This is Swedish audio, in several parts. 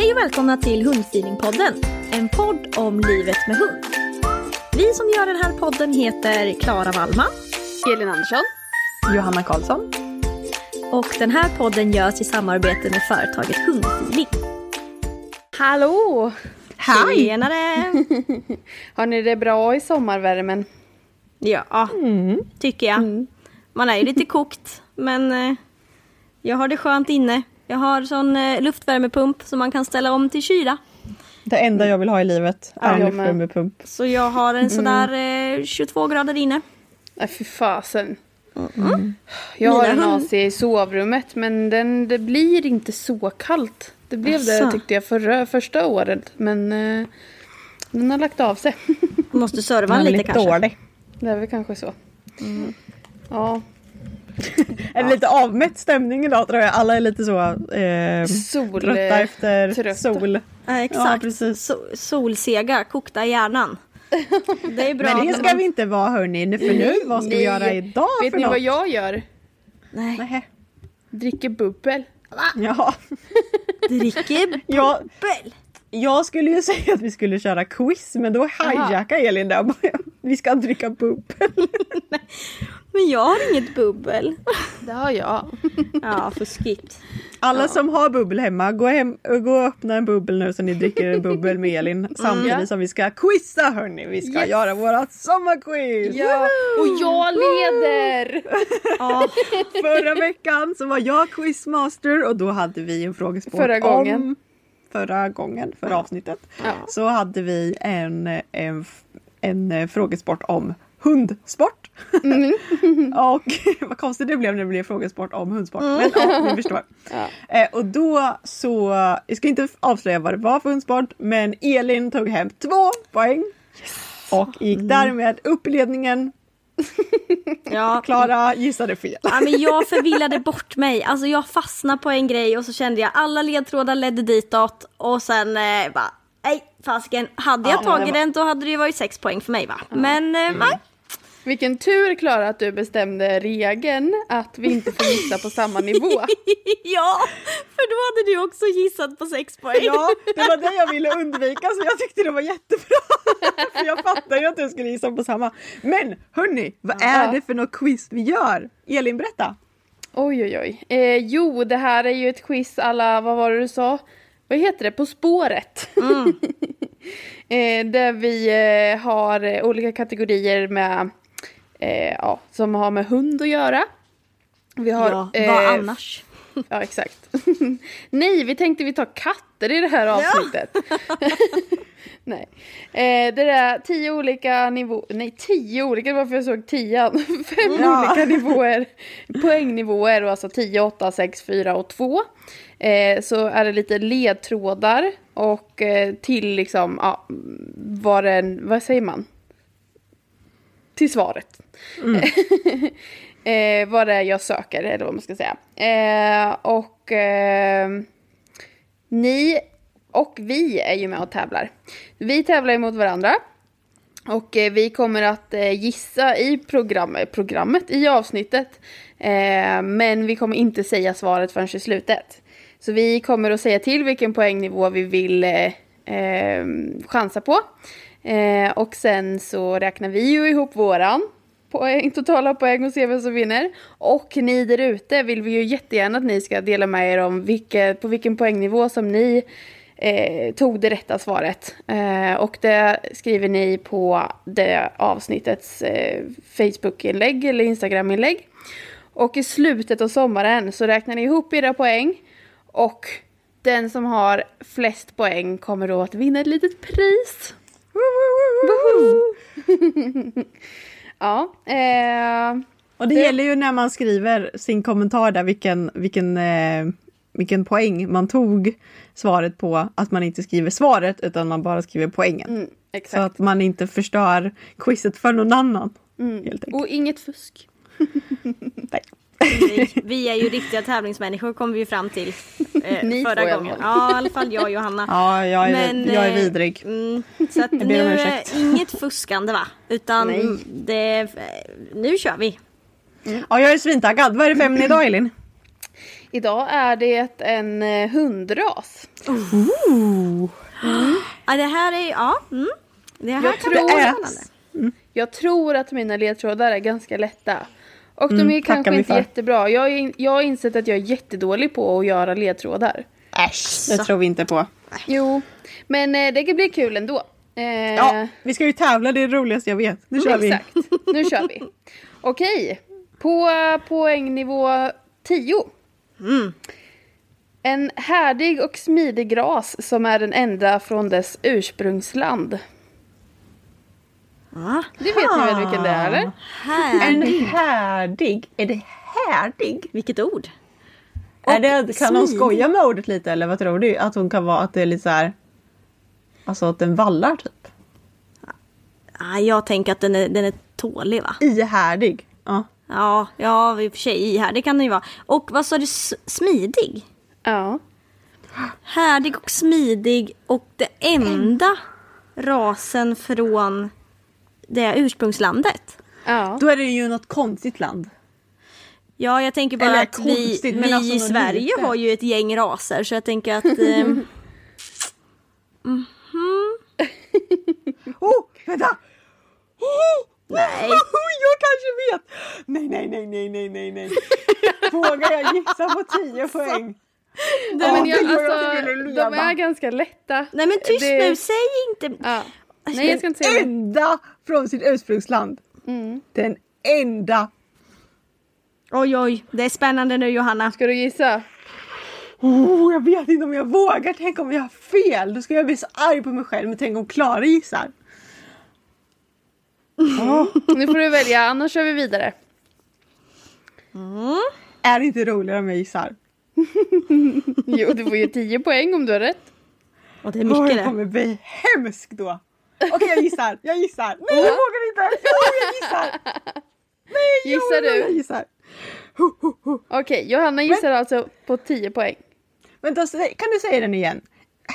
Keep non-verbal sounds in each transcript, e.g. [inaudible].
Hej och välkomna till Hundfeelingpodden, en podd om livet med hund. Vi som gör den här podden heter Klara Wallman, Elin Andersson. Johanna Karlsson. och den här podden görs i samarbete med företaget Hundfeeling. Hallå! Hej! Tjenare! [laughs] Har ni det bra i sommarvärmen? Ja, tycker jag. Man är ju lite kokt, men eh, jag har det skönt inne. Jag har sån eh, luftvärmepump som man kan ställa om till kyla. Det enda jag vill ha i livet är en luftvärmepump. Så jag har en sådär eh, 22 grader inne. Nej fy fasen. Jag har en AC i sovrummet men den, det blir inte så kallt. Det blev det Asså. tyckte jag förra, första året men eh, den har lagt av sig. Måste serva lite lite kanske. dålig. det är väl kanske så. Ja, [laughs] Är det lite avmätt stämning idag tror jag. Alla är lite så eh, sol... trötta efter trötta. sol. Ja, Ja, exakt. precis. So- solsega, kokta i hjärnan. [laughs] Det är bra. Men det ska man- vi inte vara hörni. För nu, vad ska vi göra idag Vet för ni något? vad jag gör? Nej. Nej. Dricker bubbel. Ja. [laughs] Dricker Jag, bubbel. jag skulle ju [laughs] säga att vi skulle köra quiz men då hijackade Elin bara, Vi ska dricka bubbel. Men jag har inget bubbel. Det har jag. Ja, fuskigt. Alla som har bubbel hemma, gå, hem, gå och öppna en bubbel nu så ni dricker en [laughs] bubbel med Elin. Samtidigt Ja. som vi ska quizza hörni. Vi ska Yes. göra vårat sommarquiz! Ja, och jag leder! [laughs] Ja, Förra veckan så var jag quizmaster och då hade vi en frågesport Förra gången. om förra gången, förra avsnittet. Ja. Så hade vi en, en, en, frågesport om hundsport. Mm. [laughs] och [laughs] vad konstigt det blev när det blev frågesport om hundsport. Men ja, ni förstår. [laughs] Ja. Eh, och då så, jag ska inte avslöja vad det var för hundsport, men Elin tog hem två poäng. Och gick Mm. därmed upp i ledningen. ja. Klara gissade fel. ja, men jag förvillade bort mig. Alltså jag fastnade på en grej och så kände jag alla ledtrådar ledde ditåt. Och sen eh, bara, nej fasiken. Hade jag Ja, tagit var- den då hade det ju varit sex poäng för mig va. Men eh, nej. Vilken tur Klara att du bestämde regeln att vi inte får gissa på samma nivå. [laughs] ja, för då hade du också gissat på sex poäng. Ja, det var det jag ville undvika så jag tyckte det var jättebra. [laughs] För jag fattar ju att du skulle gissa på samma. Men hörni, vad är det för något quiz vi gör? Elin berätta. Oj oj oj. Eh, jo, det här är ju ett quiz alla, vad var det du sa? Vad heter det? På spåret. [laughs] eh, där vi eh, har olika kategorier med, eh, ja, som har med hund att göra. Vi har, Ja, eh, vad annars? [laughs] Ja, exakt. [laughs] Nej, vi tänkte vi tar katter i det här avsnittet. [laughs] Nej. Eh, det är tio olika nivåer, nej tio olika, varför jag såg tian. Fem Ja. olika nivåer, poängnivåer och alltså 10, 8, 6, 4 och 2. Eh, så är det lite ledtrådar och eh, till liksom, ja, vad, den, vad säger man? Till svaret. [laughs] eh, vad det är jag söker, eller vad man ska säga. Eh, och eh, ni och vi är ju med och tävlar. Vi tävlar mot varandra. Och eh, vi kommer att eh, gissa i program, programmet, i avsnittet. Eh, men vi kommer inte säga svaret förrän i slutet. Så vi kommer att säga till vilken poängnivå vi vill chansa på. Eh, och sen så räknar vi ju ihop våran poäng, totala poäng och ser vem som vinner. Och ni där ute vill vi ju jättegärna att ni ska dela med er om vilket, på vilken poängnivå som ni eh, tog det rätta svaret. Eh, och det skriver ni på det avsnittets eh, Facebook-inlägg eller Instagram-inlägg. Och i slutet av sommaren så räknar ni ihop era poäng och den som har flest poäng kommer då att vinna ett litet pris. [laughs] Ja, eh, Och det, gäller ju när man skriver sin kommentar där vilken, vilken, eh, vilken poäng man tog svaret på. Att man inte skriver svaret utan man bara skriver poängen. mm, Så att man inte förstör quizet för någon annan. Mm. Och inget fusk. [laughs] Vi, vi är ju riktiga tävlingsmänniskor kom vi ju fram till eh, [laughs] Ni två förra alla gången. Ja, i alla fall jag och Johanna. [laughs] Ja, jag är, Men, jag är eh, vidrig. Mm, så att ber om nu ursäkt. inget fuskande va? Utan Nej. det, nu kör vi. Ja, jag är svintaggad. Vad är det för ämne idag Elin? Idag är det en eh, hundras. Ja, det här är, ja. Mm, det här Jag kan tror bli spännande. Jag tror att mina ledtrådar är ganska lätta. Och de Mm, är tackar kanske vi inte jättebra. Jag, är, jag har insett att jag är jättedålig på att göra ledtrådar. Äsch, det tror vi inte på. Jo, men eh, det kan bli kul ändå. Eh, Ja, vi ska ju tävla, det är det roligaste jag vet. Nu kör vi. Exakt, nu kör vi. [laughs] Okej, på poängnivå 10. Mm. En härdig och smidig ras som är den enda från dess ursprungsland. Ja, Det vet ni väl vilken det är eller? här. En härdig. Är det härdig? Vilket ord. Är det, kan hon skoja med ordet lite eller vad tror du? Att hon kan vara att det är lite så här. Alltså att den vallar typ. Ja, jag tänker att den är, den är tålig va? Ihärdig. Ja. Ja, ja i och för sig här, det kan den ju vara. Och vad sa du, smidig? Ja. Härdig och smidig och det enda rasen från det ursprungslandet. ja. Då är det ju något konstigt land. Ja, jag tänker bara Eller att vi, konstigt, men vi alltså i Sverige litet. har ju ett gäng raser så jag tänker att... Eh, [laughs] Oh, vänta! Oh, nej, [laughs] jag kanske vet! Nej, nej, nej, nej, nej, nej, nej. [laughs] Vågar jag gissa på 10 poäng? Nej, men jag, alltså, de är ganska lätta. nej men tyst Det- nu, säg inte... Ja. Nej, jag ska inte säga det. Enda från sitt ursprungsland. Mm. Den enda. Oj, oj, det är spännande nu Johanna. Ska du gissa? Oh, jag vet inte om jag vågar. Tänk om jag har fel. Då ska jag bli så arg på mig själv. Men tänk om Klara gissar. Åh, Nu får du välja, annars kör vi vidare. är det inte roligare om jag gissar? [laughs] Jo, du får ju 10 poäng om du har rätt. Och det är mycket jag det. kommer bli hemsk då. Okej, jag gissar. Jag gissar. Nej, jag vågar inte. Jo, jag gissar. Nej, Gissar jo, du? Jag gissar. Okej, Johanna gissar alltså på 10 poäng. Vänta, kan du säga den igen?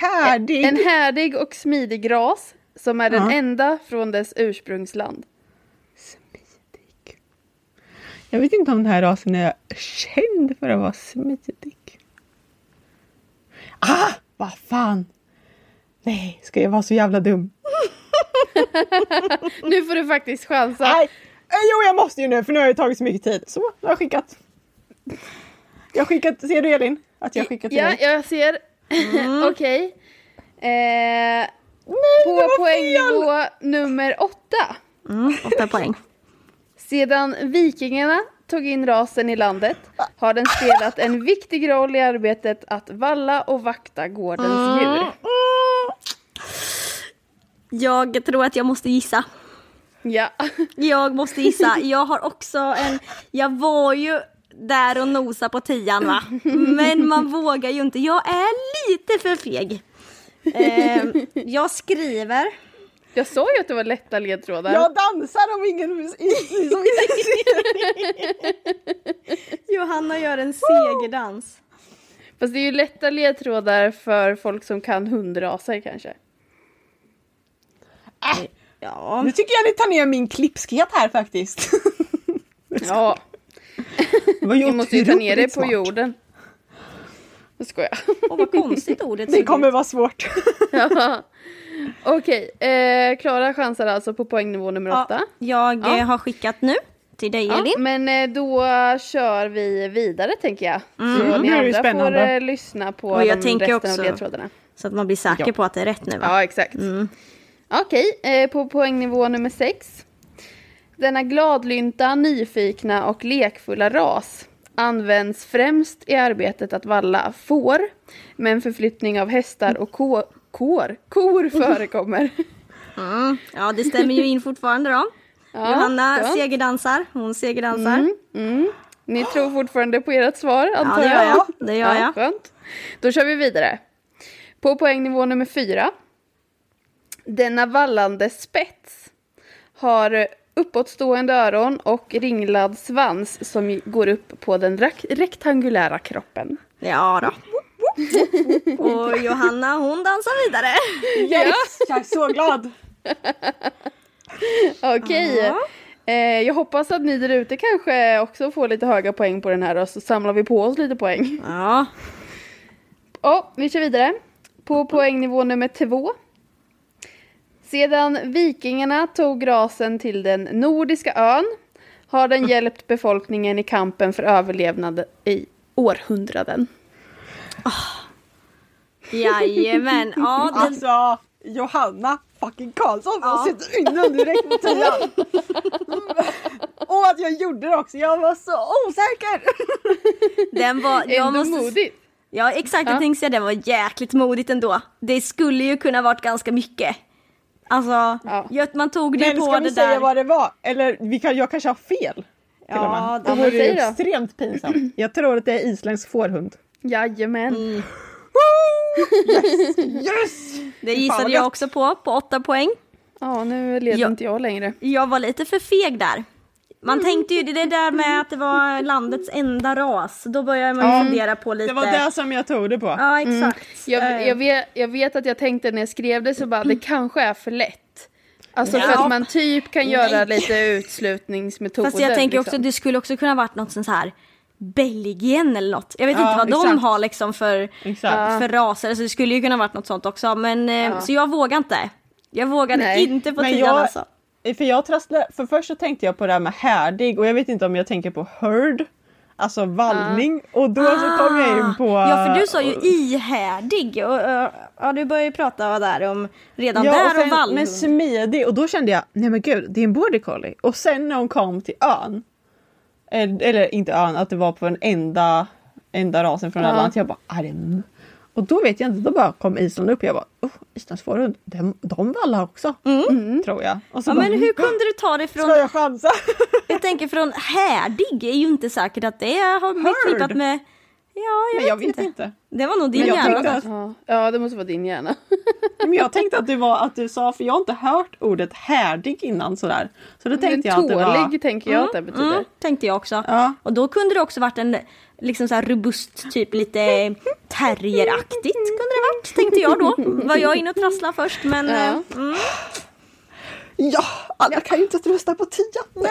Härdig. En härdig och smidig ras som är den Ja. enda från dess ursprungsland. Smidig. Jag vet inte om den här rasen är känd för att vara smidig. Ah, vad fan. Nej, ska jag vara så jävla dum? [laughs] Nu får du faktiskt chansa. Nej, eh, jo jag måste ju nu för nu har jag tagit så mycket tid. Så, nu har jag skickat. Jag har skickat, ser du Elin? Att jag har skickat till Ja, dig? jag ser. [laughs] Okej. Eh, Nej, på det var fel! poängnivå nummer åtta. Mm, åtta poäng. Sedan vikingarna tog in rasen i landet har den spelat en viktig roll i arbetet att valla och vakta gårdens djur. Jag tror att jag måste gissa. Ja. Jag måste gissa. [laughs] Jag har också en... Jag var ju där och nosa på tian va. Men man vågar ju inte. Jag är lite för feg. Eh, jag skriver... Jag sa ju att det var lätta ledtrådar. Jag dansar om ingen som Johanna gör en segerdans. Fast det är ju lätta ledtrådar för folk som kan hundraser kanske. Ja. Nu tycker jag ni tar ner min klippskhet här faktiskt. [laughs] Ja, vi måste ju ta ner det på smart. jorden. Jag skojar. Och vad konstigt ordet Det kommer ut. vara svårt. [laughs] Ja. Okej, eh, Klara chansar alltså på poängnivå nummer Ja, åtta. jag eh, Ja. har skickat nu till dig Ja, Elin. men eh, då kör vi vidare tänker jag. Så ni Mm, nu är det andra får spännande. eh, lyssna på Och jag de tänker resten också- av ledtrådarna. Så att man blir säker Ja. på att det är rätt nu va? Ja, exakt. Okej, eh, på poängnivå nummer sex. Denna gladlynta, nyfikna och lekfulla ras används främst i arbetet att valla får, men förflyttning av hästar och ko- kor, kor [laughs] förekommer. Mm. Ja, det stämmer ju in fortfarande då. Ja, Johanna skönt. segerdansar, hon segerdansar. Mm, mm. Ni tror fortfarande på ert svar, antar det gör jag. Det gör ja, jag. Skönt. Då kör vi vidare. På poängnivå nummer fyra. Denna vallande spets har uppåtstående öron och ringlad svans som går upp på den rektangulära kroppen. Ja då. Och Johanna hon dansar vidare. Yes! Jag är så glad. [laughs] Okej. Eh, jag hoppas att ni där ute kanske också får lite höga poäng på den här och så samlar vi på oss lite poäng. Ja. Ja, vi kör vidare. På poängnivå nummer två. Sedan vikingarna tog rasen till den nordiska ön har den hjälpt befolkningen i kampen för överlevnad i århundraden. Jajamän. Ja, [laughs] den, Alltså, Johanna fucking Karlsson, jag sitter inne direkt på tian. [laughs] Och att jag gjorde det också, jag var så osäker. [laughs] den var... Jag Ändå måste, modigt. ja exakt, jag Ja. tänkte säga det var jäkligt modigt ändå. Det skulle ju kunna varit ganska mycket. Alltså, Ja. jag- man tog det Men på ska vi det säga där. vad det var? Eller vi kan, jag kanske har fel. Ja, det- det vore ju extremt pinsamt. Jag tror att det är isländsk fårhund. Jajamän. Mm. Yes! yes! [laughs] Det gissade jag också på, på åtta poäng. Ja, nu leder Ja. inte jag längre. Jag var lite för feg där. Man tänkte ju, det där med att det var landets enda ras, då började man ju Ja, fundera på lite... Det var det som jag tog det på. Ja, exakt. Jag, Eh, jag, vet, jag vet att jag tänkte när jag skrev det så bara, det kanske är för lätt. Alltså för Ja. att man typ kan göra lite utslutningsmetoder. Fast jag tänker också, liksom. det skulle också kunna varit något sånt här Belgien eller något. Jag vet Ja, inte vad de exakt. har liksom för, Exakt. för raser, så det skulle ju kunna varit något sånt också. Men eh, så jag vågar inte. Jag vågade Nej. inte på Men tian jag- alltså. För jag trasslade, för först så tänkte jag på det här med härdig och jag vet inte om jag tänker på herd, alltså vallning och då så kom jag in på... Ah. Ja för du sa ju ihärdig och uh, ja, du började ju prata där om redan Ja, där och och sen vallhund. med smidig och då kände jag, nej men gud, det är en border collie. Och sen när hon kom till ön, eh, eller inte ön, att det var på den enda, enda rasen från Ja. Irland, jag bara, är det m-?" Och då vet jag inte, då bara kom Island upp och jag bara, oh, Islands fårhund, de, de vallar också. Tror jag. Och så Mm. ja, bara, men hur kunde du ta det från, Ska jag chansa? jag tänker från härdig är ju inte säkert att det har Hörd. förknippat med, ja jag, Men jag vet, vet inte. inte. Det var nog din Men hjärna att- Ja. ja, det måste vara din hjärna. [laughs] Men jag tänkte att det var att du sa, för jag har inte hört ordet härdig innan sådär. Så då tänkte jag att det Tålig var... tänker jag att det betyder. Mm, tänkte jag också. Ja. Och då kunde det också varit en liksom så här robust, typ lite terrieraktigt kunde det varit, tänkte jag då. Var jag inne och trasslade först men... Ja. eh, Mm, Ja, alla kan ju inte rösta på tian. [laughs]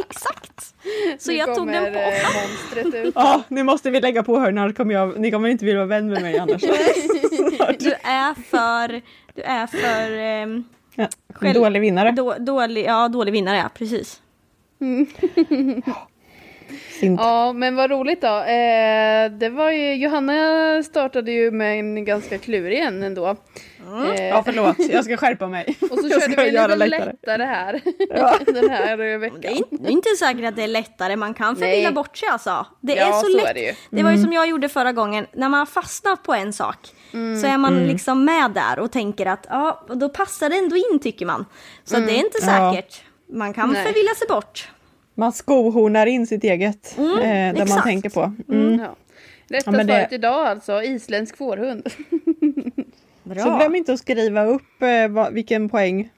exakt! Så Nu jag tog den på eh, monstret ut. Ja, nu måste vi lägga på annars kommer jag, ni kommer inte vilja vara vän med mig annars. [laughs] Du är för... Du är för... ehm, Ja, Själv- Dålig vinnare. då, dålig, ja, dålig vinnare, ja precis. [laughs] Fint. Ja, men vad roligt då. Eh, det var ju, Johanna startade ju med en ganska klurig en ändå. Eh, Ja förlåt, jag ska skärpa mig. [laughs] och så jag körde vi lite lättare. lättare, här. Ja. [laughs] Den här Det veckan. är, inte, det är inte säkert att det är lättare, man kan förvilla bort sig alltså. Det Ja, är så, så lätt. är det ju. Det var ju som jag gjorde förra gången, när man har fastnat på en sak så är man liksom med där och tänker att ja, då passar det ändå in tycker man. Så det är inte Ja. säkert. Man kan Nej. förvilla sig bort. Man skohornar in sitt eget, eh, där man tänker på. Mm. Ja. Rätta Ja, men det- svaret idag alltså, isländsk fårhund. [laughs] Bra. Så glöm inte att skriva upp eh, vilken poäng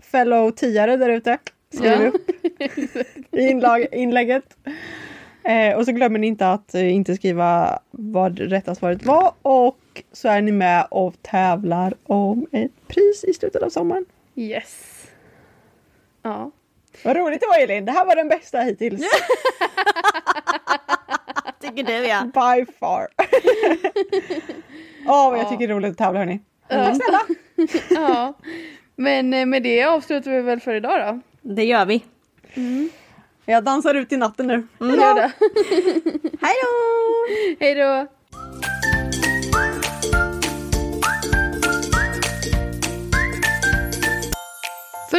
fellow tiare där ute skriver Ja. upp i inlag, inlägget. Eh, och så glömmer ni inte att eh, inte skriva vad rätta svaret var och så är ni med och tävlar om ett pris i slutet av sommaren. Yes. Ja. Vad roligt det var Elin, det här var den bästa hittills. [laughs] Tycker du ja. By far. Åh, vad jag tycker det är roligt att tävla hörni. Tack snälla. [laughs] ja. Men eh, med det avslutar vi väl för idag då. Det gör vi. Jag dansar ut i natten nu. Det. Hej då! [laughs] Hej då!